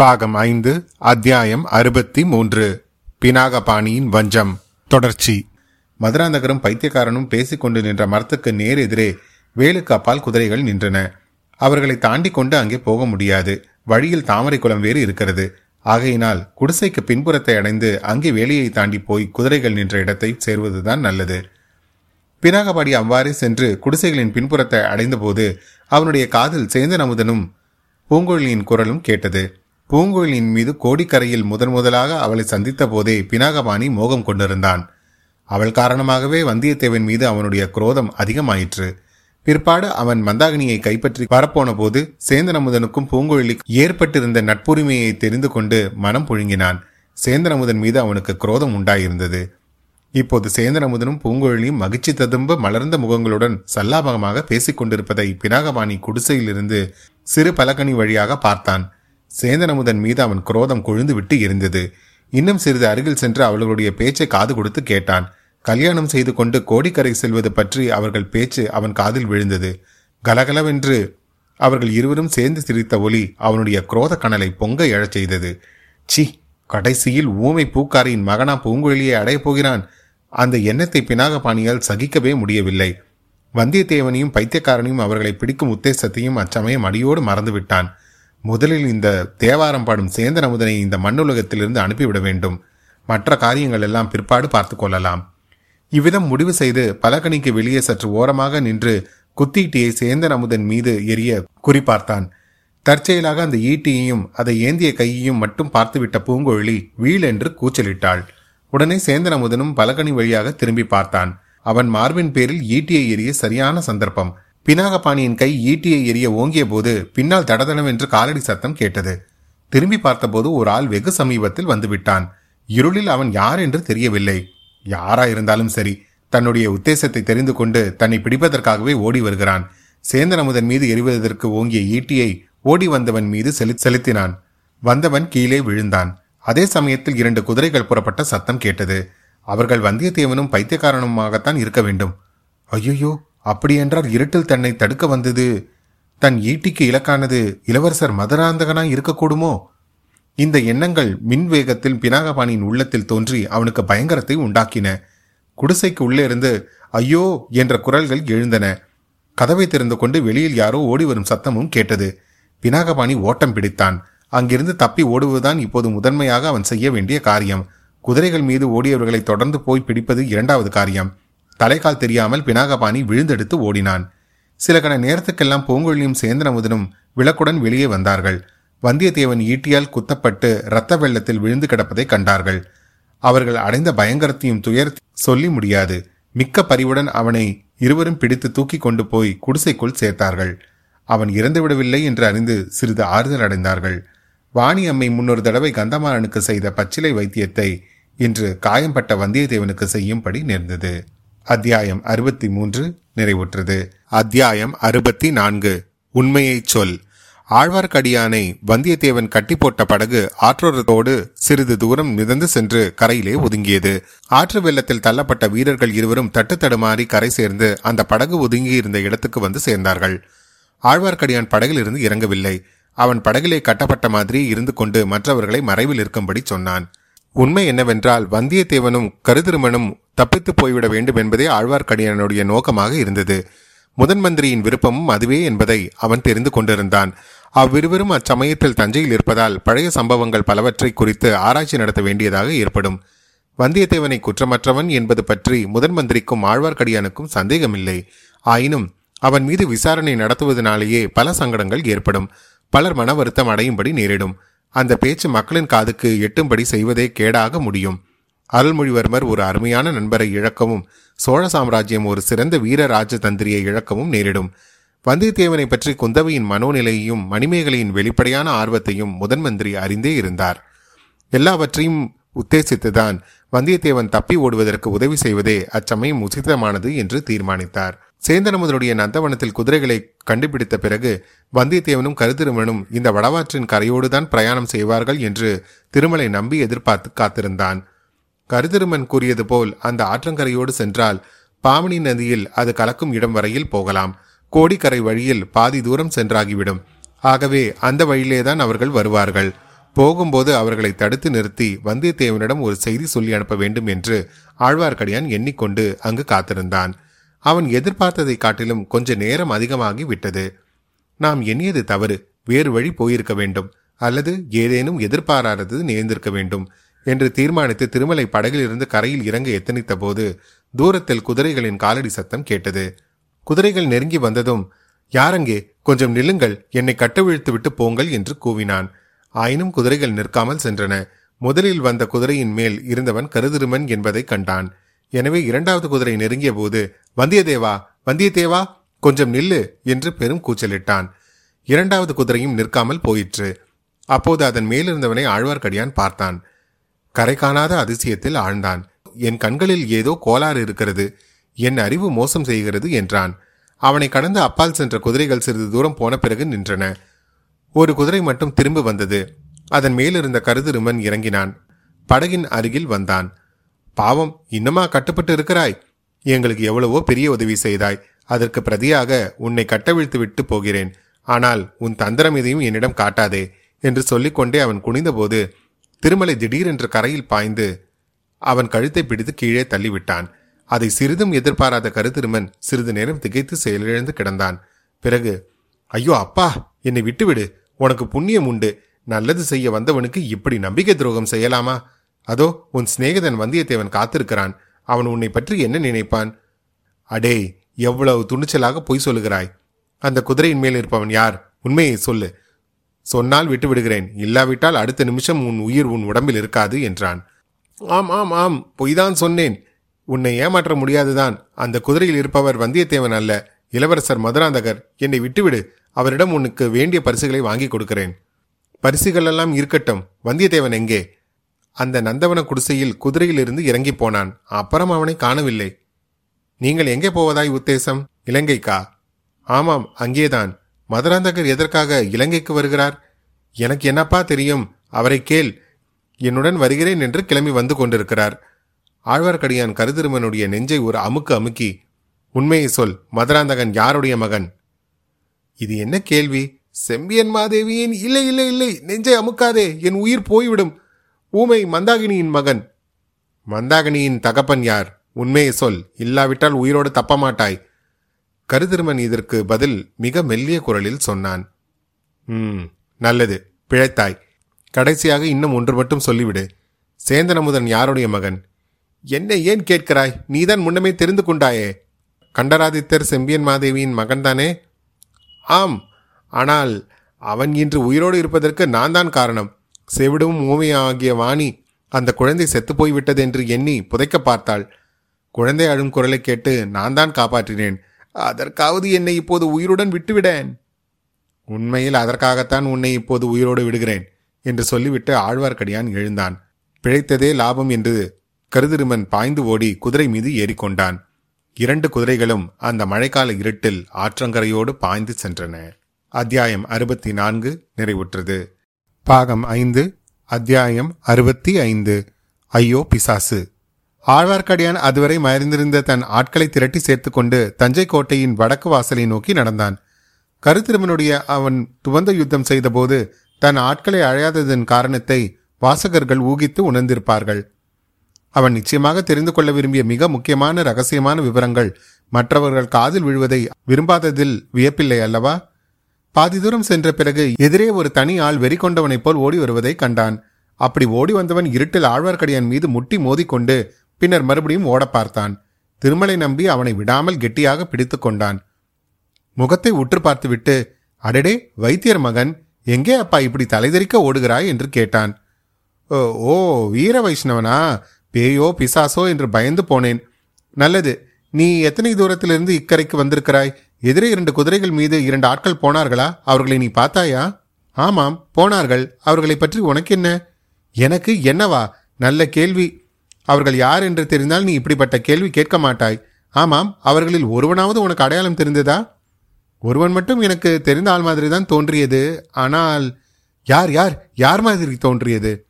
பாகம் ஐந்து அத்தியாயம் அறுபத்தி மூன்று பினாகபாணியின் வஞ்சம். தொடர்ச்சி. மதுராந்தகரும் பைத்தியக்காரனும் பேசிக்கொண்டு நின்ற மரத்துக்கு நேர் எதிரே வேலுக்கு அப்பால் குதிரைகள் நின்றன. அவர்களை தாண்டி கொண்டு அங்கே போக முடியாது. வழியில் தாமரை குளம் வேறு இருக்கிறது. ஆகையினால் குடிசைக்கு பின்புறத்தை அடைந்து அங்கே வேலையை தாண்டி போய் குதிரைகள் நின்ற இடத்தை சேர்வதுதான் நல்லது. பினாகபாடி அவ்வாறே சென்று குடிசைகளின் பின்புறத்தை அடைந்தபோது அவனுடைய காதில் சேந்தன் அமுதனும் பூங்குழலியின் குரலும் கேட்டது. பூங்குழலியின் மீது கோடிக்கரையில் முதன் முதலாக அவளை சந்தித்த போதே பினாகபாணி மோகம் கொண்டிருந்தான். அவள் காரணமாகவே வந்தியத்தேவன் மீது அவனுடைய குரோதம் அதிகமாயிற்று. பிற்பாடு அவன் மந்தாகினியை கைப்பற்றி வரப்போன போது சேந்தனமுதனுக்கும் பூங்குழலிக்கு ஏற்பட்டிருந்த நட்புரிமையை தெரிந்து கொண்டு மனம் புழுங்கினான். சேந்தனமுதன் மீது அவனுக்கு குரோதம் உண்டாயிருந்தது. இப்போது சேந்தனமுதனும் பூங்குழலியும் மகிழ்ச்சி ததும்ப மலர்ந்த முகங்களுடன் சல்லாபகமாக பேசிக் கொண்டிருப்பதை பினாகபாணி குடிசையிலிருந்து சிறு பலகனி வழியாக பார்த்தான். சேந்தனமுதன் மீது அவன் குரோதம் கொழுந்து விட்டு இருந்தது இன்னும் சிறிது அருகில் சென்று அவர்களுடைய பேச்சை காது கொடுத்து கேட்டான். கல்யாணம் செய்து கொண்டு கோடிக்கரை செல்வது பற்றி அவர்கள் பேச்சு அவன் காதில் விழுந்தது. கலகலவென்று அவர்கள் இருவரும் சேர்ந்து சிரித்த ஒலி அவனுடைய குரோத கனலை பொங்க எழச் செய்தது. சி கடைசியில் ஊமை பூக்காரியின் மகனா பூங்குழலியை அடையப் போகிறான். அந்த எண்ணத்தை பினாகபாணியால் சகிக்கவே முடியவில்லை. வந்தியத்தேவனையும் பைத்தியக்காரனையும் அவர்களை பிடிக்கும் உத்தேசத்தையும் அச்சமயம் அடியோடு மறந்துவிட்டான். முதலில் இந்த தேவாரம் பாடும் சேந்தன் அமுதனை இந்த மண்ணுலகத்திலிருந்து அனுப்பிவிட வேண்டும். மற்ற காரியங்கள் எல்லாம் பிற்பாடு பார்த்து கொள்ளலாம். இவ்விதம் முடிவு செய்து பலகணிக்கு வெளியே சற்று ஓரமாக நின்று குத்தீட்டியை சேந்தன் அமுதன் மீது எரிய குறிப்பார்த்தான் தற்செயலாக அந்த ஈட்டியையும் அதை ஏந்திய கையையும் மட்டும் பார்த்துவிட்ட பூங்கொழி வீழ் என்று கூச்சலிட்டாள். உடனே சேந்தன் அமுதனும் பலகணி வழியாக திரும்பி பார்த்தான். அவன் மார்பின் பேரில் ஈட்டியை எரிய சரியான சந்தர்ப்பம். பினாகபாணியின் கை ஈட்டியை எரிய ஓங்கிய போது பின்னால் தடதடவென்று காலடி சத்தம் கேட்டது. திரும்பி பார்த்தபோது ஒரு ஆள் வெகு சமீபத்தில் வந்துவிட்டான். இருளில் அவன் யார் என்று தெரியவில்லை. யாரா இருந்தாலும் சரி தன்னுடைய உத்தேசத்தை தெரிந்து கொண்டு தன்னை பிடிப்பதற்காகவே ஓடி வருகிறான். சேந்தன் அமுதன் மீது எரிவதற்கு ஓங்கிய ஈட்டியை ஓடி வந்தவன் மீது செலு செலுத்தினான். வந்தவன் கீழே விழுந்தான். அதே சமயத்தில் இரண்டு குதிரைகள் புறப்பட்ட சத்தம் கேட்டது. அவர்கள் வந்தியத்தேவனும் பைத்தியக்காரனுமாகத்தான் இருக்க வேண்டும். ஐயோ அப்படியென்றால் இருட்டில் தன்னை தடுக்க வந்தது. தன் ஈட்டிக்கு இலக்கானது இளவரசர் மதுராந்தகனாய் இருக்கக்கூடுமோ? இந்த எண்ணங்கள் மின் வேகத்தில் பினாகபாணியின் உள்ளத்தில் தோன்றி அவனுக்கு பயங்கரத்தை உண்டாக்கின. குடிசைக்கு உள்ளே இருந்து ஐயோ என்ற குரல்கள் எழுந்தன. கதவை திறந்து கொண்டு வெளியில் யாரோ ஓடி வரும் சத்தமும் கேட்டது. பினாகபாணி ஓட்டம் பிடித்தான். அங்கிருந்து தப்பி ஓடுவதுதான் இப்போது முதன்மையாக அவன் செய்ய வேண்டிய காரியம். குதிரைகள் மீது ஓடியவர்களை தொடர்ந்து போய் பிடிப்பது இரண்டாவது காரியம். தலைக்கால் தெரியாமல் பினாகபாணி விழுந்தெடுத்து ஓடினான். சில கண நேரத்துக்கெல்லாம் பூங்கொழியும் சேந்திரமுதனும் விளக்குடன் வெளியே வந்தார்கள். வந்தியத்தேவன் ஈட்டியால் குத்தப்பட்டு இரத்த வெள்ளத்தில் விழுந்து கிடப்பதை கண்டார்கள். அவர்கள் அடைந்த பயங்கரத்தையும் துயர் சொல்லி முடியாது. மிக்க பரிவுடன் அவனை இருவரும் பிடித்து தூக்கி கொண்டு போய் குடிசைக்குள் சேர்த்தார்கள். அவன் இறந்துவிடவில்லை என்று அறிந்து சிறிது ஆறுதல் அடைந்தார்கள். வாணி அம்மை முன்னொரு தடவை கந்தமாறனுக்கு செய்த பச்சிலை வைத்தியத்தை இன்று காயம்பட்ட வந்தியத்தேவனுக்கு செய்யும்படி நேர்ந்தது. அத்தியாயம் அறுபத்தி மூன்று நிறைவுற்றது. அத்தியாயம் அறுபத்தி நான்கு உண்மையைச் சொல். ஆழ்வார்க்கடியானை வந்தியத்தேவன் கட்டி போட்ட படகு ஆற்றோரத்தோடு சிறிது தூரம் மிதந்து சென்று கரையிலே ஒதுங்கியது. ஆற்று வெள்ளத்தில் தள்ளப்பட்ட வீரர்கள் இருவரும் தட்டு தடுமாறி கரை சேர்ந்து அந்த படகு ஒதுங்கி இருந்த இடத்துக்கு வந்து சேர்ந்தார்கள். ஆழ்வார்க்கடியான் படகிலிருந்து இறங்கவில்லை. அவன் படகிலே கட்டப்பட்ட மாதிரி இருந்து கொண்டு மற்றவர்களை மறைவில் இருக்கும்படி சொன்னான். உண்மை என்னவென்றால் வந்தியத்தேவனும் கருதிருமனும் தப்பித்து போய்விட வேண்டும் என்பதே ஆழ்வார்க்கடியானுடைய நோக்கமாக இருந்தது. முதன் மந்திரியின் விருப்பமும் அதுவே என்பதை அவன் தெரிந்து கொண்டிருந்தான். அவ்விருவரும் அச்சமயத்தில் தஞ்சையில் இருப்பதால் பழைய சம்பவங்கள் பலவற்றை குறித்து ஆராய்ச்சி நடத்த வேண்டியதாக ஏற்படும். வந்தியத்தேவனை குற்றமற்றவன் என்பது பற்றி முதன் மந்திரிக்கும் ஆழ்வார்க்கடியானுக்கும் சந்தேகமில்லை. ஆயினும் அவன் மீது விசாரணை நடத்துவதனாலேயே பல சங்கடங்கள் ஏற்படும். பலர் மன வருத்தம் அடையும்படி நேரிடும். அந்த பேச்சு மக்களின் காதுக்கு எட்டும்படி செய்வதே கேடாக முடியும். அருள்மொழிவர்மர் ஒரு அருமையான நண்பரை இழக்கவும் சோழ சாம்ராஜ்யம் ஒரு சிறந்த வீர ராஜதந்திரியை இழக்கவும் நேரிடும். வந்தியத்தேவனை பற்றி குந்தவையின் மனோநிலையையும் மணிமேகலையின் வெளிப்படையான ஆர்வத்தையும் முதன் மந்திரி அறிந்தே இருந்தார். எல்லாவற்றையும் உத்தேசித்துதான் வந்தியத்தேவன் தப்பி ஓடுவதற்கு உதவி செய்வதே அச்சமயம் உசிதமானது என்று தீர்மானித்தார். சேந்தனமுதனுடைய நந்தவனத்தில் குதிரைகளை கண்டுபிடித்த பிறகு வந்தியத்தேவனும் கருத்திருமனும் இந்த வடவாற்றின் கரையோடுதான் பிரயாணம் செய்வார்கள் என்று திருமலை நம்பி எதிர்பார்த்து காத்திருந்தான். கருதிருமன் கூறியது போல் அந்த ஆற்றங்கரையோடு சென்றால் பாமணி நதியில் அது கலக்கும் இடம் வரையில் போகலாம். கோடிக்கரை வழியில் பாதி தூரம் சென்றாகிவிடும். ஆகவே அந்த வழியிலேதான் அவர்கள் வருவார்கள். போகும்போது அவர்களை தடுத்து நிறுத்தி வந்தியத்தேவனிடம் ஒரு செய்தி சொல்லி அனுப்ப வேண்டும் என்று ஆழ்வார்க்கடியான் எண்ணிக்கொண்டு அங்கு காத்திருந்தான். அவன் எதிர்பார்த்ததை காட்டிலும் கொஞ்ச நேரம் அதிகமாகி விட்டது. நாம் எண்ணியது தவறு. வேறு வழி போயிருக்க வேண்டும். அல்லது ஏதேனும் எதிர்பாராதது நேர்ந்திருக்க வேண்டும் என்று தீர்மானித்து திருமலை படகிலிருந்து கரையில் இறங்க எத்தனித்த போது தூரத்தில் குதிரைகளின் காலடி சத்தம் கேட்டது. குதிரைகள் நெருங்கி வந்ததும் யாரங்கே கொஞ்சம் நில்லுங்கள். என்னை கட்டவிழ்த்து விட்டு போங்கள் என்று கூவினான். ஆயினும் குதிரைகள் நிற்காமல் சென்றன. முதலில் வந்த குதிரையின் மேல் இருந்தவன் கருதிருமன் என்பதை கண்டான். எனவே இரண்டாவது குதிரை நெருங்கிய போது வந்தியத்தேவா வந்தியத்தேவா கொஞ்சம் நில்லு என்று பெரும் கூச்சலிட்டான். இரண்டாவது குதிரையும் நிற்காமல் போயிற்று. அப்போது அதன் மேலிருந்தவனை ஆழ்வார்க்கடியான் பார்த்தான். கரை காணாத அதிசயத்தில் ஆழ்ந்தான். என் கண்களில் ஏதோ கோளாறு இருக்கிறது. என் அறிவு மோசம் செய்கிறது என்றான். அவனை கடந்து அப்பால் சென்ற குதிரைகள் சிறிது தூரம் போன பிறகு நின்றன. ஒரு குதிரை மட்டும் திரும்ப வந்தது. அதன் மேலிருந்த கருதிருமன் இறங்கினான். படகின் அருகில் வந்தான். பாவம் இன்னமா கட்டுப்பட்டு இருக்கிறாய்? எங்களுக்கு எவ்வளவோ பெரிய உதவி செய்தாய். அதற்கு பிரதியாக உன்னை கட்டவிழ்த்து விட்டு போகிறேன். ஆனால் உன் தந்திரம் இதையும் என்னிடம் காட்டாதே என்று சொல்லிக்கொண்டே அவன் குனிந்தபோது திருமலை திடீரென்று கரையில் பாய்ந்து அவன் கழுத்தை பிடித்து கீழே தள்ளிவிட்டான். அதை சிறிதும் எதிர்பாராத கருத்திருமன் சிறிது நேரம் திகைத்து செயலிழந்து கிடந்தான். பிறகு ஐயோ அப்பா என்னை விட்டுவிடு. உனக்கு புண்ணியம் உண்டு. நல்லது செய்ய வந்தவனுக்கு இப்படி நம்பிக்கை துரோகம் செய்யலாமா? அதோ உன் சிநேகிதன் வந்தியத்தேவன் காத்திருக்கிறான். அவன் உன்னை பற்றி என்ன நினைப்பான்? அடே எவ்வளவு துணிச்சலாக பொய் சொல்லுகிறாய். அந்த குதிரையின் மேல் இருப்பவன் யார்? உண்மையை சொல்லு. சொன்னால் விட்டு விடுகிறேன் இல்லாவிட்டால் அடுத்த நிமிஷம் உன் உயிர் உன் உடம்பில் இருக்காது என்றான். ஆம் ஆம் ஆம். பொய்தான் சொன்னேன். உன்னை ஏமாற்ற முடியாதுதான். அந்த குதிரையில் இருப்பவர் வந்தியத்தேவன் அல்ல. இளவரசர் மதுராந்தகர் என்னை விட்டுவிடு. அவரிடம் உனக்கு வேண்டிய பரிசுகளை வாங்கி கொடுக்கிறேன். பரிசுகளெல்லாம் இருக்கட்டும். வந்தியத்தேவன் எங்கே? அந்த நந்தவன குடிசையில் குதிரையிலிருந்து இறங்கி போனான். அப்புறம் அவனை காணவில்லை. நீங்கள் எங்கே போவதாய் உத்தேசம்? இலங்கைக்கா? ஆமாம் அங்கேதான். மதுராந்தகர் எதற்காக இலங்கைக்கு வருகிறார்? எனக்கு என்னப்பா தெரியும்? அவரை கேள். என்னுடன் வருகிறேன் என்று கிளம்பி வந்து கொண்டிருக்கிறார். ஆழ்வார்க்கடியான் கருதிருமனுடைய நெஞ்சை ஒரு அமுக்கு அமுக்கி உண்மையை சொல் மதுராந்தகன் யாருடைய மகன்? இது என்ன கேள்வி? செம்பியன் மாதேவியின் இல்லை இல்லை இல்லை நெஞ்சை அமுக்காதே என் உயிர் போய்விடும். ஊமை மந்தாகினியின் மகன். மந்தாகினியின் தகப்பன் யார்? உண்மையை சொல். இல்லாவிட்டால் உயிரோடு தப்ப மாட்டாய் கருதிருமன் இதற்கு பதில் மிக மெல்லிய குரலில் சொன்னான். ம் நல்லது. பிழைத்தாய். கடைசியாக இன்னும் ஒன்று மட்டும் சொல்லிவிடு. சேந்தனமுதன் யாருடைய மகன்? என்னை ஏன் கேட்கிறாய்? நீதான் முன்னமே தெரிந்து கொண்டாயே. கண்டராதித்தர் செம்பியன் மாதேவியின் மகன்தானே? ஆம். ஆனால் அவன் இன்று உயிரோடு இருப்பதற்கு நான் தான் காரணம். செவிடும் ஊமையாகிய வாணி அந்த குழந்தை செத்துப்போய்விட்டது என்று எண்ணி புதைக்க பார்த்தாள். குழந்தை அழும் குரலை கேட்டு நான் தான் காப்பாற்றினேன். அதற்காவது என்னை இப்போது உயிருடன் விட்டுவிடேன். உண்மையில் அதற்காகத்தான் உன்னை இப்போது உயிரோடு விடுகிறேன் என்று சொல்லிவிட்டு ஆழ்வார்க்கடியான் எழுந்தான். பிழைத்ததே லாபம் என்று கருதிருமன் பாய்ந்து ஓடி குதிரை மீது ஏறிக்கொண்டான். இரண்டு குதிரைகளும் அந்த மழைக்கால இருட்டில் ஆற்றங்கரையோடு பாய்ந்து சென்றன. அத்தியாயம் அறுபத்தி நான்கு நிறைவுற்றது. பாகம் ஐந்து அத்தியாயம் அறுபத்தி ஐந்து. ஐயோ பிசாசு. ஆழ்வார்க்கடியான் அதுவரை மறைந்திருந்த தன் ஆட்களை திரட்டி சேர்த்துக்கொண்டு தஞ்சை கோட்டையின் வடக்கு வாசலை நோக்கி நடந்தான். கருத்திருமனுடைய அவன் துவந்த யுத்தம் செய்தபோது தன் ஆட்களை அழையாததன் காரணத்தை வாசகர்கள் ஊகித்து உணர்ந்திருப்பார்கள். அவன் நிச்சயமாக தெரிந்து கொள்ள விரும்பிய மிக முக்கியமான ரகசியமான விவரங்கள் மற்றவர்கள் காதில் விழுவதை விரும்பாததில் வியப்பில்லை அல்லவா? பாதி தூரம் சென்ற பிறகு எதிரே ஒரு தனி ஆள் வெறி கொண்டவனைப் போல் ஓடி வருவதை கண்டான். அப்படி ஓடி வந்தவன் இருட்டில் ஆழ்வார்க்கடியான் மீது முட்டி மோதிக்கொண்டு பின்னர் மறுபடியும் ஓட பார்த்தான். திருமலை நம்பி அவனை விடாமல் கெட்டியாக பிடித்து கொண்டான். முகத்தை உற்று பார்த்துவிட்டு அடடே வைத்தியர் மகன் எங்கே அப்பா இப்படி தலைதெறிக்க ஓடுகிறாய்? என்று கேட்டான். ஓ வீர வைஷ்ணவனா? பேயோ பிசாசோ? என்று பயந்து போனேன். நல்லது நீ எத்தனை தூரத்திலிருந்து இக்கரைக்கு வந்திருக்கிறாய்? எதிரே இரண்டு குதிரைகள் மீது இரண்டு ஆட்கள் போனார்களா? அவர்களை நீ பார்த்தாயா? ஆமாம் போனார்கள். அவர்களை பற்றி உனக்கு என்ன எனக்கு என்னவா? நல்ல கேள்வி. அவர்கள் யார் என்று தெரிந்தால் நீ இப்படிப்பட்ட கேள்வி கேட்க மாட்டாய். ஆமாம் அவர்களில் ஒருவனாவது உனக்கு அடையாளம் தெரிந்ததா? ஒருவன் மட்டும் எனக்கு தெரிந்த ஆள் மாதிரி தான் தோன்றியது. ஆனால் யார் யார் யார் மாதிரி தோன்றியது?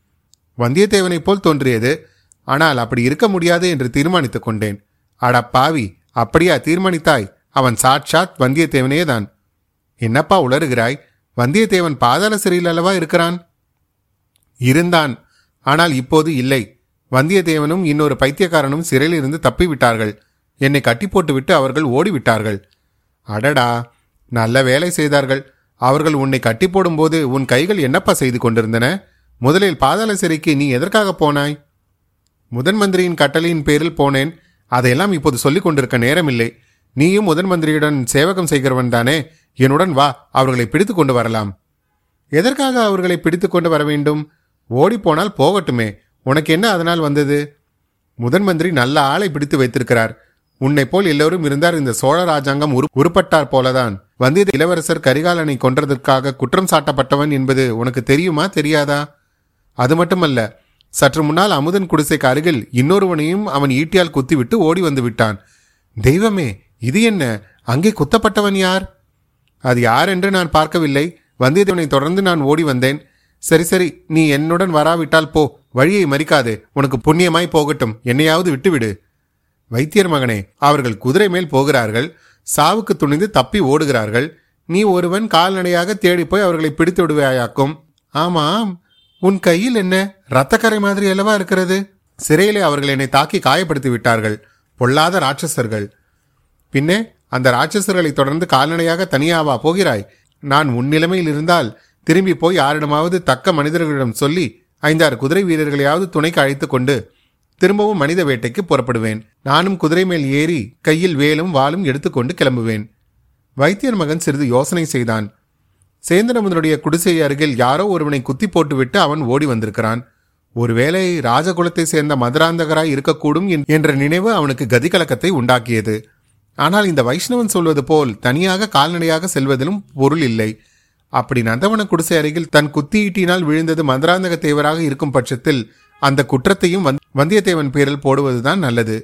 வந்தியத்தேவனைப் போல் தோன்றியது. ஆனால் அப்படி இருக்க முடியாது என்று தீர்மானித்துக் கொண்டேன். அட பாவி அப்படியா தீர்மானித்தாய்? அவன் சாட்சாத் வந்தியத்தேவனே தான். என்னப்பா உளறுகிறாய்? வந்தியத்தேவன் பாதாள சிறையில் அல்லவா இருக்கிறான்? இருந்தான். ஆனால் இப்போது இல்லை. வந்தியத்தேவனும் இன்னொரு பைத்தியக்காரனும் சிறையிலிருந்து தப்பிவிட்டார்கள். என்னை கட்டி போட்டுவிட்டு அவர்கள் ஓடிவிட்டார்கள். அடடா! நல்ல வேலை செய்தார்கள். அவர்கள் உன்னை கட்டி போடும்போது உன் கைகள் என்னப்பா செய்து கொண்டிருந்தன? முதலில் பாதாள சிறைக்கு நீ எதற்காக போனாய்? முதன் மந்திரியின் கட்டளையின் பேரில் போனேன். அதையெல்லாம் இப்போது சொல்லிக் கொண்டிருக்க நேரமில்லை. நீயும் முதன் மந்திரியுடன் சேவகம் செய்கிறவன் தானே? என்னுடன் வா அவர்களை பிடித்து கொண்டு வரலாம். எதற்காக அவர்களை பிடித்து கொண்டு வர வேண்டும்? ஓடிப்போனால் போகட்டுமே. உனக்கு என்ன அதனால் வந்தது? முதன் மந்திரி நல்ல ஆளை பிடித்து வைத்திருக்கிறார். உன்னை போல் எல்லோரும் இருந்தார் இந்த சோழ ராஜாங்கம் உரு உருப்பட்டார் போலதான். வந்தியத்த இளவரசர் கரிகாலனை கொன்றதற்காக குற்றம் சாட்டப்பட்டவன் என்பது உனக்கு தெரியுமா தெரியாதா? அது மட்டுமல்ல சற்று முன்னால் அமுதன் குடிசைக்கு அருகில் இன்னொருவனையும் அவன் ஈட்டியால் குத்திவிட்டு ஓடி வந்து விட்டான். தெய்வமே இது என்ன? அங்கே குத்தப்பட்டவன் யார்? அது யார் என்று நான் பார்க்கவில்லை. வந்தியத்தேவனை தொடர்ந்து நான் ஓடி வந்தேன். சரி சரி நீ என்னுடன் வராவிட்டால் போ. வழியை மறிக்காதே. உனக்கு புண்ணியமாய் போகட்டும். என்னையாவது விட்டுவிடு. வைத்தியர் மகனே அவர்கள் குதிரை மேல் போகிறார்கள். சாவுக்கு துணிந்து தப்பி ஓடுகிறார்கள். நீ ஒருவன் கால்நடையாக தேடிப்போய் அவர்களை பிடித்து விடுவாயாக்கும். ஆமாம். உன் கையில் என்ன? ரத்தக்கரை மாதிரி அல்லவா இருக்கிறது? சிறையிலே அவர்கள் என்னை தாக்கி காயப்படுத்தி விட்டார்கள். பொல்லாத ராட்சசர்கள். பின்னே அந்த ராட்சசர்களை தொடர்ந்து கால்நடையாக தனியாவா போகிறாய்? நான் உன் நிலைமையில் இருந்தால் திரும்பி போய் யாரிடமாவது தக்க மனிதர்களிடம் சொல்லி ஐந்தாறு குதிரை வீரர்களையாவது துணைக்கு அழைத்து கொண்டு திரும்பவும் மனித வேட்டைக்கு புறப்படுவேன். நானும் குதிரை மேல் ஏறி கையில் வேலும் வாளும் எடுத்துக்கொண்டு கிளம்புவேன். வைத்தியர் மகன் சிறிது யோசனை செய்தான். சேந்திரமுதனுடைய குடிசை அருகில் யாரோ ஒருவனை குத்தி போட்டுவிட்டு அவன் ஓடி வந்திருக்கிறான். ஒருவேளை ராஜகுலத்தை சேர்ந்த மதுராந்தகராய் இருக்கக்கூடும் என்ற நினைவு அவனுக்கு கதிகலக்கத்தை உண்டாக்கியது. ஆனால் இந்த வைஷ்ணவன் சொல்வது போல் தனியாக கால்நடையாக செல்வதிலும் பொருள் இல்லை. அப்படி நந்தவன குடிசை அருகில் தன் குத்தியீட்டினால் விழுந்தது மந்திராந்தக தேவராக இருக்கும் பட்சத்தில் அந்த குற்றத்தையும் வந்தியத்தேவன் பேரில் போடுவதுதான் நல்லது.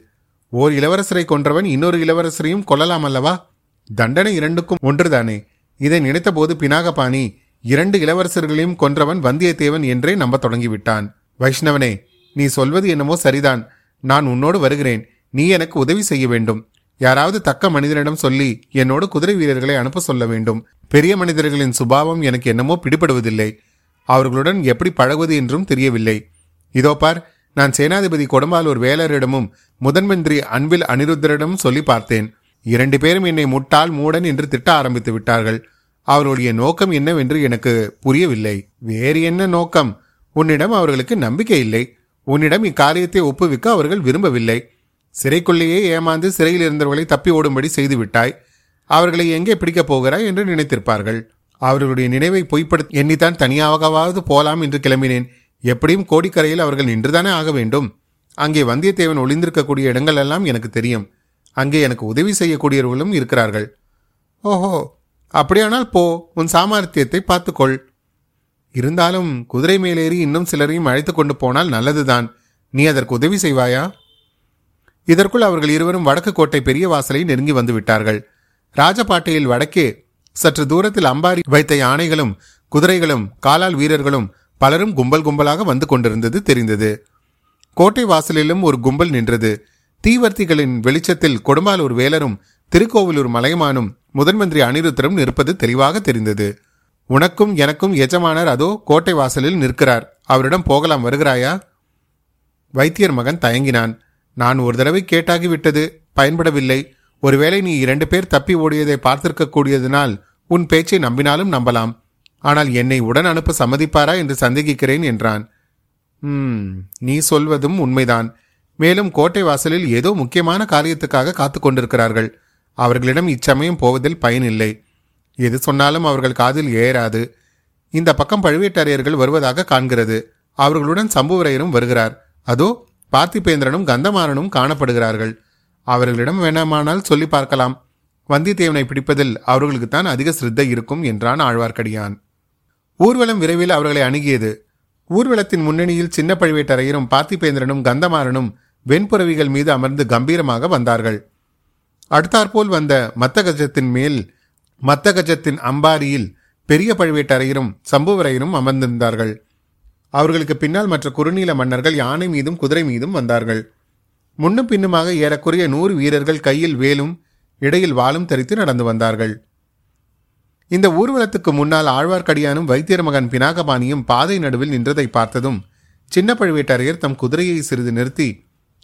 ஓர் இளவரசரை கொன்றவன் இன்னொரு இளவரசரையும் கொல்லலாம் அல்லவா தண்டனை இரண்டுக்கும் ஒன்றுதானே. இதை நினைத்தபோது பினாகபாணி இரண்டு இளவரசர்களையும் கொன்றவன் வந்தியத்தேவன் என்றே நம்ப தொடங்கிவிட்டான். வைஷ்ணவனே நீ சொல்வது என்னமோ சரிதான். நான் உன்னோடு வருகிறேன். நீ எனக்கு உதவி செய்ய வேண்டும். யாராவது தக்க மனிதனிடம் சொல்லி என்னோடு குதிரை வீரர்களை அனுப்ப சொல்ல வேண்டும். பெரிய மனிதர்களின் சுபாவம் எனக்கு என்னமோ பிடிபடுவதில்லை. அவர்களுடன் எப்படி பழகுவது என்றும் தெரியவில்லை. இதோ பார் நான் சேனாதிபதி கொடும்பாலூர் வேலரிடமும் முதன்மந்திரி அன்பில் அனிருத்தரிடமும் சொல்லி பார்த்தேன். இரண்டு பேரும் என்னை முட்டாள் மூடன் என்று திட்ட ஆரம்பித்து விட்டார்கள். அவருடைய நோக்கம் என்னவென்று எனக்கு புரியவில்லை. வேறு என்ன நோக்கம்? உன்னிடம் அவர்களுக்கு நம்பிக்கை இல்லை. உன்னிடம் இக்காரியத்தை ஒப்புவிக்க அவர்கள் விரும்பவில்லை. சிறைக்குள்ளேயே ஏமாந்து சிறையில் இருந்தவர்களை தப்பி ஓடும்படி செய்துவிட்டாய். அவர்களை எங்கே பிடிக்கப் போகிறாய் என்று நினைத்திருப்பார்கள். அவர்களுடைய நினைவை பொய்ப்படுத்த எண்ணித்தான் தனியாகவாவது போலாம் என்று கிளம்பினேன். எப்படியும் கோடிக்கரையில் அவர்கள் நின்றுதானே ஆக வேண்டும். அங்கே வந்தியத்தேவன் ஒளிந்திருக்கக்கூடிய இடங்கள் எல்லாம் எனக்கு தெரியும். அங்கே எனக்கு உதவி செய்யக்கூடியவர்களும் இருக்கிறார்கள். ஓஹோ அப்படியானால் போ உன் சாமர்த்தியத்தை பார்த்துக்கொள். இருந்தாலும் குதிரை மேலேறி இன்னும் சிலரையும் அழைத்து கொண்டு போனால் நல்லதுதான். நீ அதற்கு உதவி செய்வாயா? இதற்குள் அவர்கள் இருவரும் வடக்கு கோட்டை பெரிய வாசலை நெருங்கி வந்து விட்டார்கள். ராஜபாட்டையில் வடக்கே சற்று தூரத்தில் அம்பாரி வைத்த யானைகளும் குதிரைகளும் காலால் வீரர்களும் பலரும் கும்பல் கும்பலாக வந்து கொண்டிருந்தது தெரிந்தது. கோட்டை வாசலிலும் ஒரு கும்பல் நின்றது. தீவர்த்திகளின் வெளிச்சத்தில் கொடும்பாலூர் வேலரும் திருக்கோவிலூர் மலையமானும் முதன்மந்திரி அனிருத்தரும் நிற்பது தெளிவாக தெரிந்தது. உனக்கும் எனக்கும் எஜமானர் அதோ கோட்டை வாசலில் நிற்கிறார். அவரிடம் போகலாம் வருகிறாயா? வைத்தியர் மகன் தயங்கினான். நான் ஒரு தடவை கேட்டாகிவிட்டது பயன்படவில்லை. ஒருவேளை நீ இரண்டு பேர் தப்பி ஓடியதை பார்த்திருக்க கூடியதனால் உன் பேச்சை நம்பினாலும் நம்பலாம். ஆனால் என்னை உடன் அனுப்ப சம்மதிப்பாரா என்று சந்தேகிக்கிறேன் என்றான். ம் நீ சொல்வதும் உண்மைதான். மேலும் கோட்டை வாசலில் ஏதோ முக்கியமான காரியத்துக்காக காத்து கொண்டிருக்கிறார்கள். அவர்களிடம் இச்சமயம் போவதில் பயனில்லை எது சொன்னாலும் அவர்கள் காதில் ஏறாது. இந்த பக்கம் பழுவேட்டரையர்கள் வருவதாக காண்கிறது. அவர்களுடன் சம்புவரையரும் வருகிறார். அதோ பார்த்திபேந்திரனும் கந்தமாறனும் காணப்படுகிறார்கள். அவர்களிடம் வேணாமானால் சொல்லி பார்க்கலாம். வந்தியத்தேவனை பிடிப்பதில் அவர்களுக்குத்தான் அதிக சிரத்தை இருக்கும் என்றான் ஆழ்வார்க்கடியான். ஊர்வலம் விரைவில் அவர்களை அணுகியது. ஊர்வலத்தின் முன்னணியில் சின்ன பழுவேட்டரையரும் பார்த்திபேந்திரனும் கந்தமாறனும் வெண்புறவிகள் மீது அமர்ந்து கம்பீரமாக வந்தார்கள். அடுத்தாற்போல் வந்த மத்தகஜத்தின் மேல் மத்தகஜத்தின் அம்பாரியில் பெரிய பழுவேட்டரையரும் சம்புவரையரும் அமர்ந்திருந்தார்கள். அவர்களுக்கு பின்னால் மற்ற குறுநீல மன்னர்கள் யானை மீதும் குதிரை மீதும் வந்தார்கள். முன்னும் பின்னுமாக ஏறக்குறைய நூறு வீரர்கள் கையில் வேலும் இடையில் வாளும் தரித்து நடந்து வந்தார்கள். இந்த ஊர்வலத்துக்கு முன்னால் ஆழ்வார்க்கடியானும் வைத்தியர் மகன் பினாகபாணியும் பாதை நடுவில் நின்றதை பார்த்ததும் சின்ன பழுவேட்டரையர் தம் குதிரையை சிறிது நிறுத்தி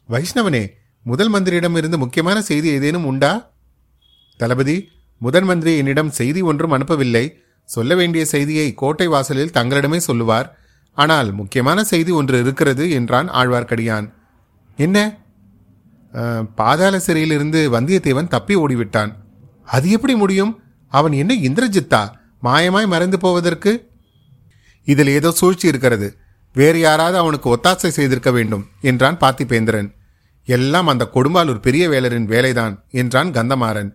வைஷ்ணவனே முதல் மந்திரியிடமிருந்து முக்கியமான செய்தி ஏதேனும் உண்டா? தளபதி முதன் மந்திரி என்னிடம் செய்தி ஒன்றும் அனுப்பவில்லை. சொல்ல வேண்டிய செய்தியை கோட்டை வாசலில் தங்களிடமே சொல்லுவார். ஆனால் முக்கியமான செய்தி ஒன்று இருக்கிறது என்றான் ஆழ்வார்க்கடியான். என்ன? பாதாள சிறையிலிருந்து வந்தியத்தேவன் தப்பி ஓடிவிட்டான். அது எப்படி முடியும்? அவன் என்ன இந்திரஜித்தா? மாயமாய் மறைந்து போவதற்கு? இதில் ஏதோ சூழ்ச்சி இருக்கிறது. வேறு யாராவது அவனுக்கு ஒத்தாசை செய்திருக்க வேண்டும் என்றான் பார்த்திபேந்திரன். எல்லாம் அந்த கொடும்பாலூர் பெரிய வேலரின் வேலைதான் என்றான் கந்தமாறன்.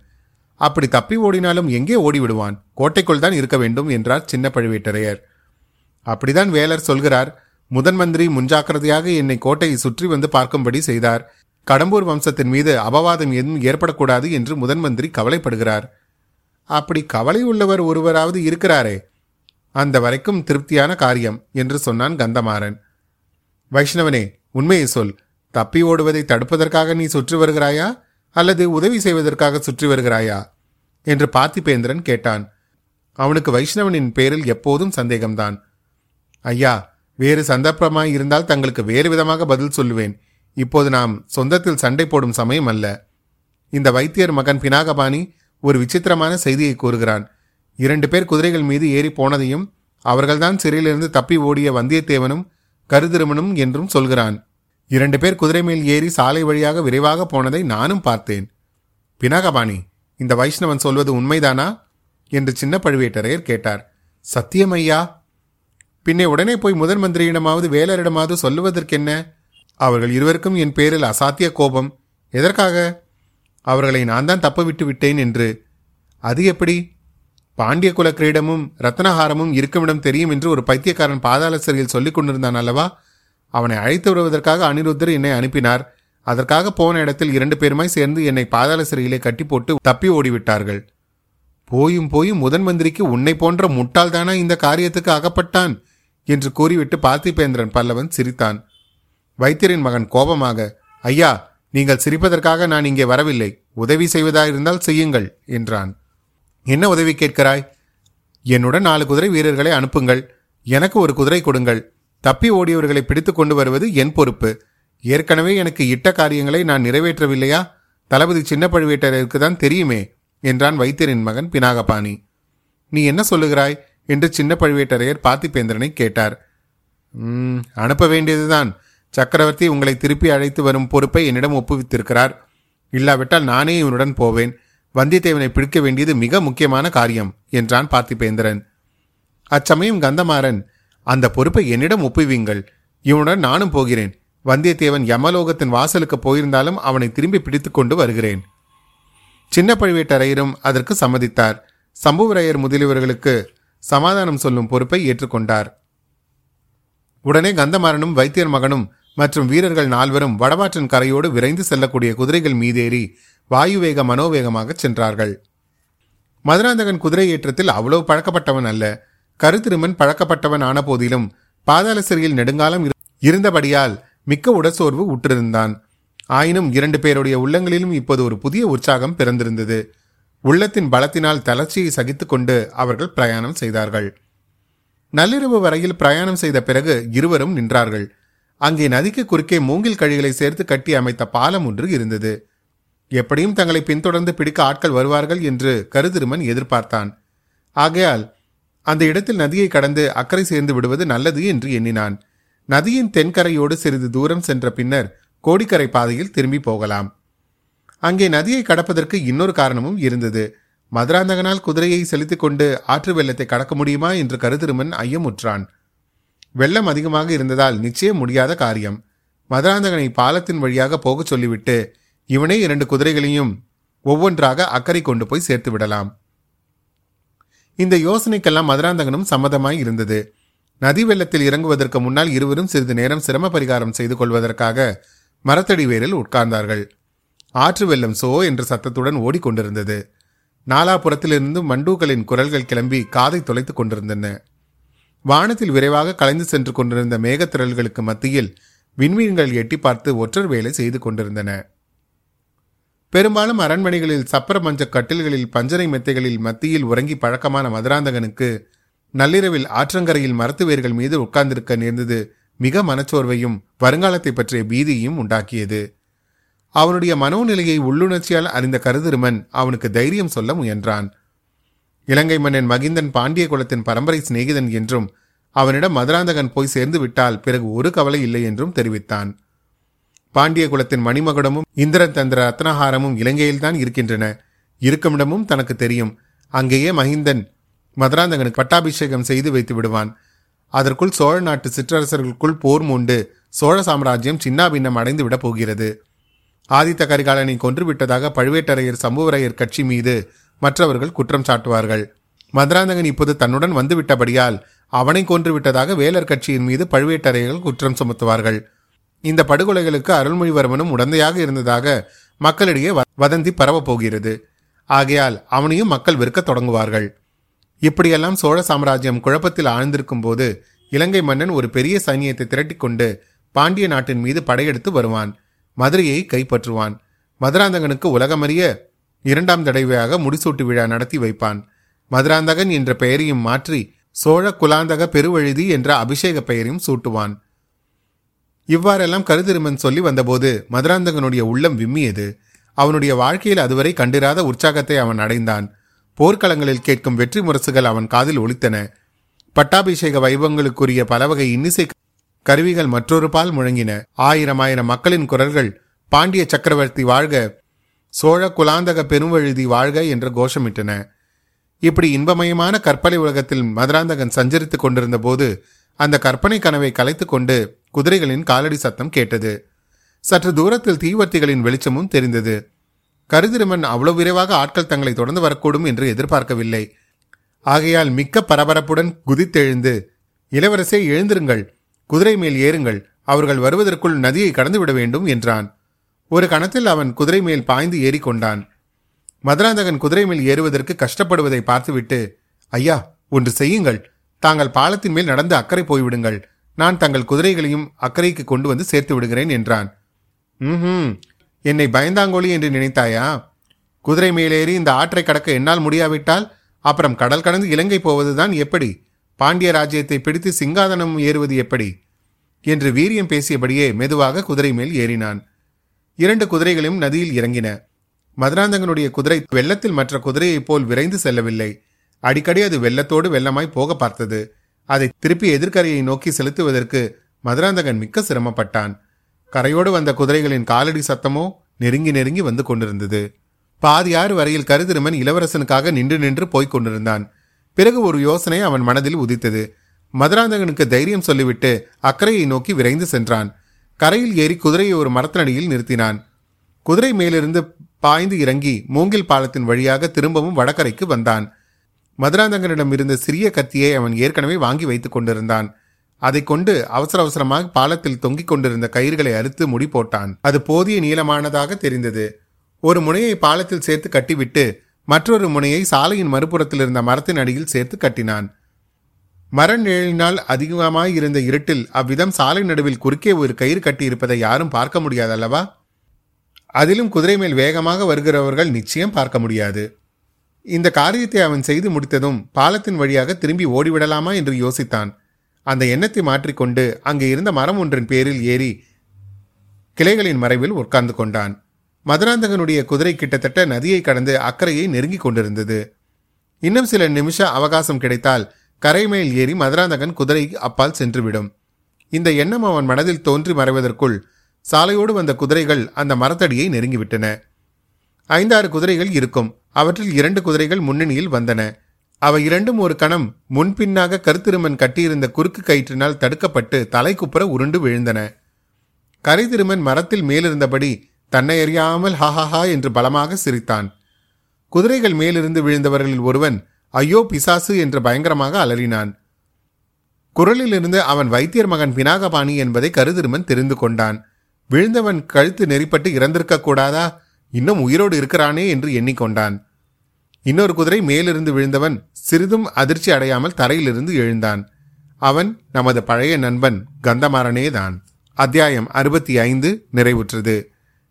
அப்படி தப்பி ஓடினாலும் எங்கே ஓடிவிடுவான்? கோட்டைக்குள் தான் இருக்க வேண்டும் என்றார் சின்ன பழுவேட்டரையர் அப்படிதான் வேலர் சொல்கிறார். முதன் மந்திரி முன்ஜாக்கிரதையாக என்னை கோட்டையை சுற்றி வந்து பார்க்கும்படி செய்தார். கடம்பூர் வம்சத்தின் மீது அபவாதம் எதுவும் ஏற்படக்கூடாது என்று முதன் மந்திரி கவலைப்படுகிறார். அப்படி கவலை உள்ளவர் ஒருவராவது இருக்கிறாரே. அந்த வரைக்கும் திருப்தியான காரியம் என்று சொன்னான் கந்தமாறன். வைஷ்ணவனே உண்மையை சொல். தப்பி ஓடுவதை தடுப்பதற்காக நீ சுற்றி வருகிறாயா? அல்லது உதவி செய்வதற்காக சுற்றி வருகிறாயா? என்று பார்த்திபேந்திரன் கேட்டான். அவனுக்கு வைஷ்ணவனின் பேரில் எப்போதும் சந்தேகம்தான். ஐயா வேறு சந்தர்ப்பமாய் இருந்தால் தங்களுக்கு வேறு விதமாக பதில் சொல்லுவேன். இப்போது நாம் சொந்தத்தில் சண்டை போடும் சமயம் அல்ல. இந்த வைத்தியர் மகன் பினாகபாணி ஒரு விசித்திரமான செய்தியை கூறுகிறான். இரண்டு பேர் குதிரைகள் மீது ஏறி போனதையும் அவர்கள்தான் சிறையிலிருந்து தப்பி ஓடிய வந்தியத்தேவனும் கருதிருமனும் என்றும் சொல்கிறான். இரண்டு பேர் குதிரை மேல் ஏறி சாலை வழியாக விரைவாக போனதை நானும் பார்த்தேன். பினாகபாணி இந்த வைஷ்ணவன் சொல்வது உண்மைதானா? என்று சின்ன பழுவேட்டரையர் கேட்டார். சத்தியமையா பின்னே உடனே போய் முதன் மந்திரியிடமாவது வேலரிடமாவது சொல்லுவதற்கென்ன? அவர்கள் இருவருக்கும் என் பேரில் அசாத்திய கோபம். எதற்காக? அவர்களை நான் தான் தப்ப விட்டு விட்டேன் என்று. அது எப்படி? பாண்டிய குல கிரீடமும் ரத்னஹாரமும் இருக்குமிடம் தெரியும் என்று ஒரு பைத்தியக்காரன் பாதாள சிறையில் சொல்லிக் கொண்டிருந்தான் அல்லவா? அவனை அழைத்து வருவதற்காக அனிருத்தர் என்னை அனுப்பினார். அதற்காக போன இடத்தில் இரண்டு பேருமாய் சேர்ந்து என்னை பாதாள சிறையிலே கட்டி போட்டு தப்பி ஓடிவிட்டார்கள். போயும் போயும் முதன் மந்திரிக்கு உன்னை போன்ற முட்டாள்தானா இந்த காரியத்துக்கு அகப்பட்டான்? என்று கூறிவிட்டு பார்த்திபேந்திரன் பல்லவன் சிரித்தான். வைத்தியரின் மகன் கோபமாக ஐயா நீங்கள் சிரிப்பதற்காக நான் இங்கே வரவில்லை. உதவி செய்வதாயிருந்தால் செய்யுங்கள் என்றான். என்ன உதவி கேட்கிறாய்? என்னுடன் நாலு குதிரை வீரர்களை அனுப்புங்கள். எனக்கு ஒரு குதிரை கொடுங்கள். தப்பி ஓடியவர்களை பிடித்து கொண்டு வருவது என் பொறுப்பு. ஏற்கனவே எனக்கு இட்ட காரியங்களை நான் நிறைவேற்றவில்லையா? தளபதி சின்ன பழுவேட்டரருக்கு தான் தெரியுமே என்றான் வைத்தியரின் மகன் பினாகபாணி. நீ என்ன சொல்லுகிறாய்? என்று சின்ன பழுவேட்டரையர் பார்த்திபேந்திரனை கேட்டார். அனுப்ப வேண்டியதுதான். சக்கரவர்த்தி உங்களை திருப்பி அழைத்து வரும் பொறுப்பை என்னிடம் ஒப்புவித்திருக்கிறார். இல்லாவிட்டால் நானே இவனுடன் போவேன். வந்தியத்தேவனை பிடிக்க வேண்டியது மிக முக்கியமான காரியம் என்றான் பார்த்திபேந்திரன். அச்சமயம் கந்தமாறன் அந்த பொறுப்பை என்னிடம் ஒப்புவீங்கள் இவனுடன் நானும் போகிறேன். வந்தியத்தேவன் யமலோகத்தின் வாசலுக்கு போயிருந்தாலும் அவனை திரும்பி பிடித்து கொண்டு வருகிறேன். சின்ன பழுவேட்டரையரும் அதற்கு சம்மதித்தார். சம்புவரையர் முதலியவர்களுக்கு சமாதானம் சொல்லும் பொறுப்பை ஏற்றுக்கொண்டார். உடனே கந்தமாறனும் வைத்தியர் மகனும் மற்றும் வீரர்கள் நால்வரும் வடவாற்றின் கரையோடு விரைந்து செல்லக்கூடிய குதிரைகள் மீதேறி வாயுவேக மனோவேகமாக சென்றார்கள். மதுராந்தகன் குதிரை ஏற்றத்தில் அவ்வளவு பழக்கப்பட்டவன் அல்ல. கருத்திருமன் பழக்கப்பட்டவன் ஆன போதிலும் பாதாள சிறையில் நெடுங்காலம் இரு- இருந்தபடியால் மிக்க உடற்சோர்வு உற்றிருந்தான். ஆயினும் இரண்டு பேருடைய உள்ளங்களிலும் இப்போது ஒரு புதிய உற்சாகம் பிறந்திருந்தது. உள்ளத்தின் பலத்தினால் தளர்ச்சியை சகித்துக்கொண்டு அவர்கள் பிரயாணம் செய்தார்கள். நள்ளிரவு வரையில் பிரயாணம் செய்த பிறகு இருவரும் நின்றார்கள். அங்கே நதிக்கு குறுக்கே மூங்கில் கழிகளை சேர்த்து கட்டி அமைத்த பாலம் ஒன்று இருந்தது. எப்படியும் தங்களை பின்தொடர்ந்து பிடிக்க ஆட்கள் வருவார்கள் என்று கருதிருமன் எதிர்பார்த்தான். ஆகையால் அந்த இடத்தில் நதியை கடந்து அக்கறை சேர்ந்து விடுவது நல்லது என்று எண்ணினான். நதியின் தென்கரையோடு சிறிது தூரம் சென்ற பின்னர் கோடிக்கரை பாதையில் திரும்பி போகலாம். அங்கே நதியை கடப்பதற்கு இன்னொரு காரணமும் இருந்தது. மதுராந்தகனால் குதிரையை செலுத்திக் கொண்டு ஆற்று வெள்ளத்தை கடக்க முடியுமா என்று கருதிருமன் ஐயமுற்றான். வெள்ளம் அதிகமாக இருந்ததால் நிச்சயம் முடியாத காரியம். மதுராந்தகனை பாலத்தின் வழியாக போகச் சொல்லிவிட்டு இவனே இரண்டு குதிரைகளையும் ஒவ்வொன்றாக அக்கறை கொண்டு போய் சேர்த்து விடலாம். இந்த யோசனைக்கெல்லாம் மதுராந்தகனும் சம்மதமாய் இருந்தது. நதி வெள்ளத்தில் இறங்குவதற்கு முன்னால் இருவரும் சிறிது நேரம் சிரம பரிகாரம் செய்து கொள்வதற்காக மரத்தடி வேரில் உட்கார்ந்தார்கள். ஆற்று வெள்ளம் சோ என்ற சத்தத்துடன் ஓடிக்கொண்டிருந்தது. நாலாபுறத்திலிருந்து மண்டூக்களின் குரல்கள் கிளம்பி காதை தொலைத்துக் கொண்டிருந்தன. வானத்தில் விரைவாக கலைந்து சென்று கொண்டிருந்த மேகத்திரல்களுக்கு மத்தியில் விண்மீன்கள் எட்டி பார்த்து ஒற்றர் வேலை செய்து கொண்டிருந்தன. பெரும்பாலும் அரண்மனைகளில் சப்பர மஞ்ச கட்டில்களில் பஞ்சனை மெத்தைகளில் மத்தியில் உறங்கி பழக்கமான மதுராந்தகனுக்கு நள்ளிரவில் ஆற்றங்கரையில் மரத்து வேர்கள் மீது உட்கார்ந்திருக்க நேர்ந்தது மிக மனச்சோர்வையும் வருங்காலத்தை பற்றிய பீதியையும் உண்டாக்கியது. அவனுடைய மனோநிலையை உள்ளுணர்ச்சியால் அறிந்த கருதிருமன் அவனுக்கு தைரியம் சொல்ல முயன்றான். இலங்கை மன்னன் மகிந்தன் பாண்டிய குலத்தின் பரம்பரை சிநேகிதன் என்றும் அவனிடம் மதுராந்தகன் போய் சேர்ந்து விட்டால் பிறகு ஒரு கவலை இல்லை என்றும் தெரிவித்தான். பாண்டிய குலத்தின் மணிமகுடமும் இந்திரன் தந்திர ரத்னஹாரமும் இலங்கையில்தான் இருக்கின்றன. இருக்குமிடமும் தனக்கு தெரியும். அங்கேயே மகிந்தன் மதுராந்தகனுக்கு பட்டாபிஷேகம் செய்து வைத்து விடுவான். அதற்குள் சோழ நாட்டு சிற்றரசர்களுக்குள் போர் மூண்டு சோழ சாம்ராஜ்யம் சின்னாபின்னம் அடைந்து விடப் போகிறது. ஆதித்த கரிகாலனை கொன்றுவிட்டதாக பழுவேட்டரையர் சம்புவரையர் கட்சி மீது மற்றவர்கள் குற்றம் சாட்டுவார்கள். மதுராந்தகன் இப்போது தன்னுடன் வந்துவிட்டபடியால் அவனை கொன்றுவிட்டதாக வேலர் கட்சியின் மீது பழுவேட்டரையர்கள் குற்றம் சுமத்துவார்கள். இந்த படுகொலைகளுக்கு அருள்மொழிவர்மனும் உடந்தையாக இருந்ததாக மக்களிடையே வதந்தி பரவப்போகிறது ஆகையால் அவனையும் மக்கள் விற்க தொடங்குவார்கள். இப்படியெல்லாம் சோழ சாம்ராஜ்யம் குழப்பத்தில் ஆழ்ந்திருக்கும் போது இலங்கை மன்னன் ஒரு பெரிய சைனியத்தை திரட்டிக்கொண்டு பாண்டிய நாட்டின் மீது படையெடுத்து வருவான். மதுரையை கைப்பற்றுவான். மதுராந்தகனுக்கு உலகமறிய இரண்டாம் தடவையாக முடிசூட்டு விழா நடத்தி வைப்பான். மதுராந்தகன் என்ற பெயரையும் மாற்றி சோழ குலாந்தக பெருவழுதி என்ற அபிஷேக பெயரையும் சூட்டுவான். இவ்வாறெல்லாம் கருதிருமன் சொல்லி வந்தபோது மதுராந்தகனுடைய உள்ளம் விம்மியது. அவனுடைய வாழ்க்கையில் அதுவரை கண்டிராத உற்சாகத்தை அவன் அடைந்தான். போர்க்களங்களில் கேட்கும் வெற்றி முரசுகள் அவன் காதில் ஒலித்தன. பட்டாபிஷேக வைபவங்களுக்குரிய பலவகை இன்னிசை கருவிகள் மற்றொரு பால் முழங்கின. ஆயிரம் ஆயிரம் மக்களின் குரல்கள் பாண்டிய சக்கரவர்த்தி வாழ்க சோழ குலாந்தக பெருவழுதி வாழ்க என்று கோஷமிட்டன. இப்படி இன்பமயமான கற்பனை உலகத்தில் மதுராந்தகன் சஞ்சரித்துக் கொண்டிருந்த போது அந்த கற்பனை கனவை கலைத்துக்கொண்டு குதிரைகளின் காலடி சத்தம் கேட்டது. சற்று தூரத்தில் தீவர்த்திகளின் வெளிச்சமும் தெரிந்தது. கருதிருமன் அவ்வளவு விரைவாக ஆட்கள் தங்களை தொடர்ந்து வரக்கூடும் என்று எதிர்பார்க்கவில்லை. ஆகையால் மிக்க பரபரப்புடன் குதித்தெழுந்து இளவரசே எழுந்திருங்கள் குதிரை மேல் ஏறுங்கள் அவர்கள் வருவதற்குள் நதியை கடந்துவிட வேண்டும் என்றான். ஒரு கணத்தில் அவன் குதிரை மேல் பாய்ந்து ஏறிக்கொண்டான். மதுராந்தகன் குதிரை மேல் ஏறுவதற்கு கஷ்டப்படுவதை பார்த்துவிட்டு ஐயா ஒன்று செய்யுங்கள். தாங்கள் பாலத்தின் மேல் நடந்து அக்கறை போய்விடுங்கள். நான் தங்கள் குதிரைகளையும் அக்கறைக்கு கொண்டு வந்து சேர்த்து விடுகிறேன் என்றான். ம் என்னை பயந்தாங்கோலி என்று நினைத்தாயா? குதிரை மேலேறி இந்த ஆற்றை கடக்க என்னால் முடியாவிட்டால் அப்புறம் கடல் கடந்து இலங்கை போவதுதான் எப்படி? பாண்டிய ராஜ்யத்தை பிடித்து சிங்காதனம் ஏறுவது எப்படி? என்று வீரியம் பேசியபடியே மெதுவாக குதிரை மேல் ஏறினான். இரண்டு குதிரைகளும் நதியில் இறங்கின. மதுராந்தகனுடைய குதிரை வெள்ளத்தில் மற்ற குதிரையைப் போல் விரைந்து செல்லவில்லை. அடிக்கடி அது வெள்ளத்தோடு வெள்ளமாய் போக பார்த்தது. அதை திருப்பி எதிர்கரையை நோக்கி செலுத்துவதற்கு மதுராந்தகன் மிக்க சிரமப்பட்டான். கரையோடு வந்த குதிரைகளின் காலடி சத்தமோ நெருங்கி நெருங்கி வந்து கொண்டிருந்தது. பாதியாறு வரையில் கருதிருமன் இளவரசனுக்காக நின்று நின்று போய்க் கொண்டிருந்தான். பிறகு ஒரு யோசனை அவன் மனதில் உதித்தது. மதுராந்தகனுக்கு தைரியம் சொல்லிவிட்டு அக்கறையை நோக்கி விரைந்து சென்றான். கரையில் ஏறி குதிரையை ஒரு மரத்தடியில் நிறுத்தினான். குதிரை மேலிருந்து பாய்ந்து இறங்கி மூங்கில் பாலத்தின் வழியாக திரும்பவும் வடகரைக்கு வந்தான். மதுராந்தகனிடம் இருந்த சிறிய கத்தியை அவன் ஏற்கனவே வாங்கி வைத்துக் கொண்டிருந்தான். அதை கொண்டு அவசர அவசரமாக பாலத்தில் தொங்கிக் கொண்டிருந்த கயிறுகளை அறுத்து முடி போட்டான். அது போதிய நீளமானதாக தெரிந்தது. ஒரு முனையை பாலத்தில் சேர்த்து கட்டிவிட்டு மற்றொரு முனையை சாலையின் மறுபுறத்தில் இருந்த மரத்தின் அடியில் சேர்த்து கட்டினான். மர நிழலினால் அதிகமாக இருந்த இருட்டில் அவ்விதம் சாலை நடுவில் குறுக்கே ஒரு கயிறு கட்டி இருப்பதை யாரும் பார்க்க முடியாதல்லவா? அதிலும் குதிரை மேல் வேகமாக வருகிறவர்கள் நிச்சயம் பார்க்க முடியாது. இந்த காரியத்தை அவன் செய்து முடித்ததும் பாலத்தின் வழியாக திரும்பி ஓடிவிடலாமா என்று யோசித்தான். அந்த எண்ணத்தை மாற்றிக்கொண்டு அங்கே இருந்த மரம் ஒன்றின் பேரில் ஏறி கிளைகளின் மறைவில் உட்கார்ந்து கொண்டான். மதுராந்தகனுடைய குதிரை கிட்டத்தட்ட நதியை கடந்து அக்கறையை நெருங்கிக் கொண்டிருந்தது. இன்னும் சில நிமிஷ அவகாசம் கிடைத்தால் கரை மேல் ஏறி மதுராந்தகன் குதிரை அப்பால் சென்றுவிடும். இந்த எண்ணம் அவன் மனதில் தோன்றி மறைவதற்குள் சாலையோடு வந்த குதிரைகள் அந்த மரத்தடியை நெருங்கிவிட்டன. ஐந்தாறு குதிரைகள் இருக்கும். அவற்றில் இரண்டு குதிரைகள் முன்னணியில் வந்தன. அவை இரண்டும் ஒரு கணம் முன்பின்னாக கருத்திருமன் கட்டியிருந்த குறுக்கு கயிற்றினால் தடுக்கப்பட்டு தலைக்குப்புற உருண்டு விழுந்தன. கரைதிருமன் மரத்தில் மேலிருந்தபடி தன்னை அறியாமல் ஹஹஹா என்று பலமாக சிரித்தான். குதிரைகள் மேலிருந்து விழுந்தவர்களில் ஒருவன் ஐயோ பிசாசு என்று பயங்கரமாக அலறினான். குரலிலிருந்து அவன் வைத்தியர் மகன் பினாகபாணி என்பதை கருதிருமன் தெரிந்து கொண்டான். விழுந்தவன் கழுத்து நெறிப்பட்டு இறந்திருக்க கூடாதா? இன்னும் உயிரோடு இருக்கிறானே என்று எண்ணிக்கொண்டான். இன்னொரு குதிரை மேலிருந்து விழுந்தவன் சிறிதும் அதிர்ச்சி அடையாமல் தரையிலிருந்து எழுந்தான். அவன் நமது பழைய நண்பன் கந்தமாறனேதான். அத்தியாயம் அறுபத்தி ஐந்து நிறைவுற்றது.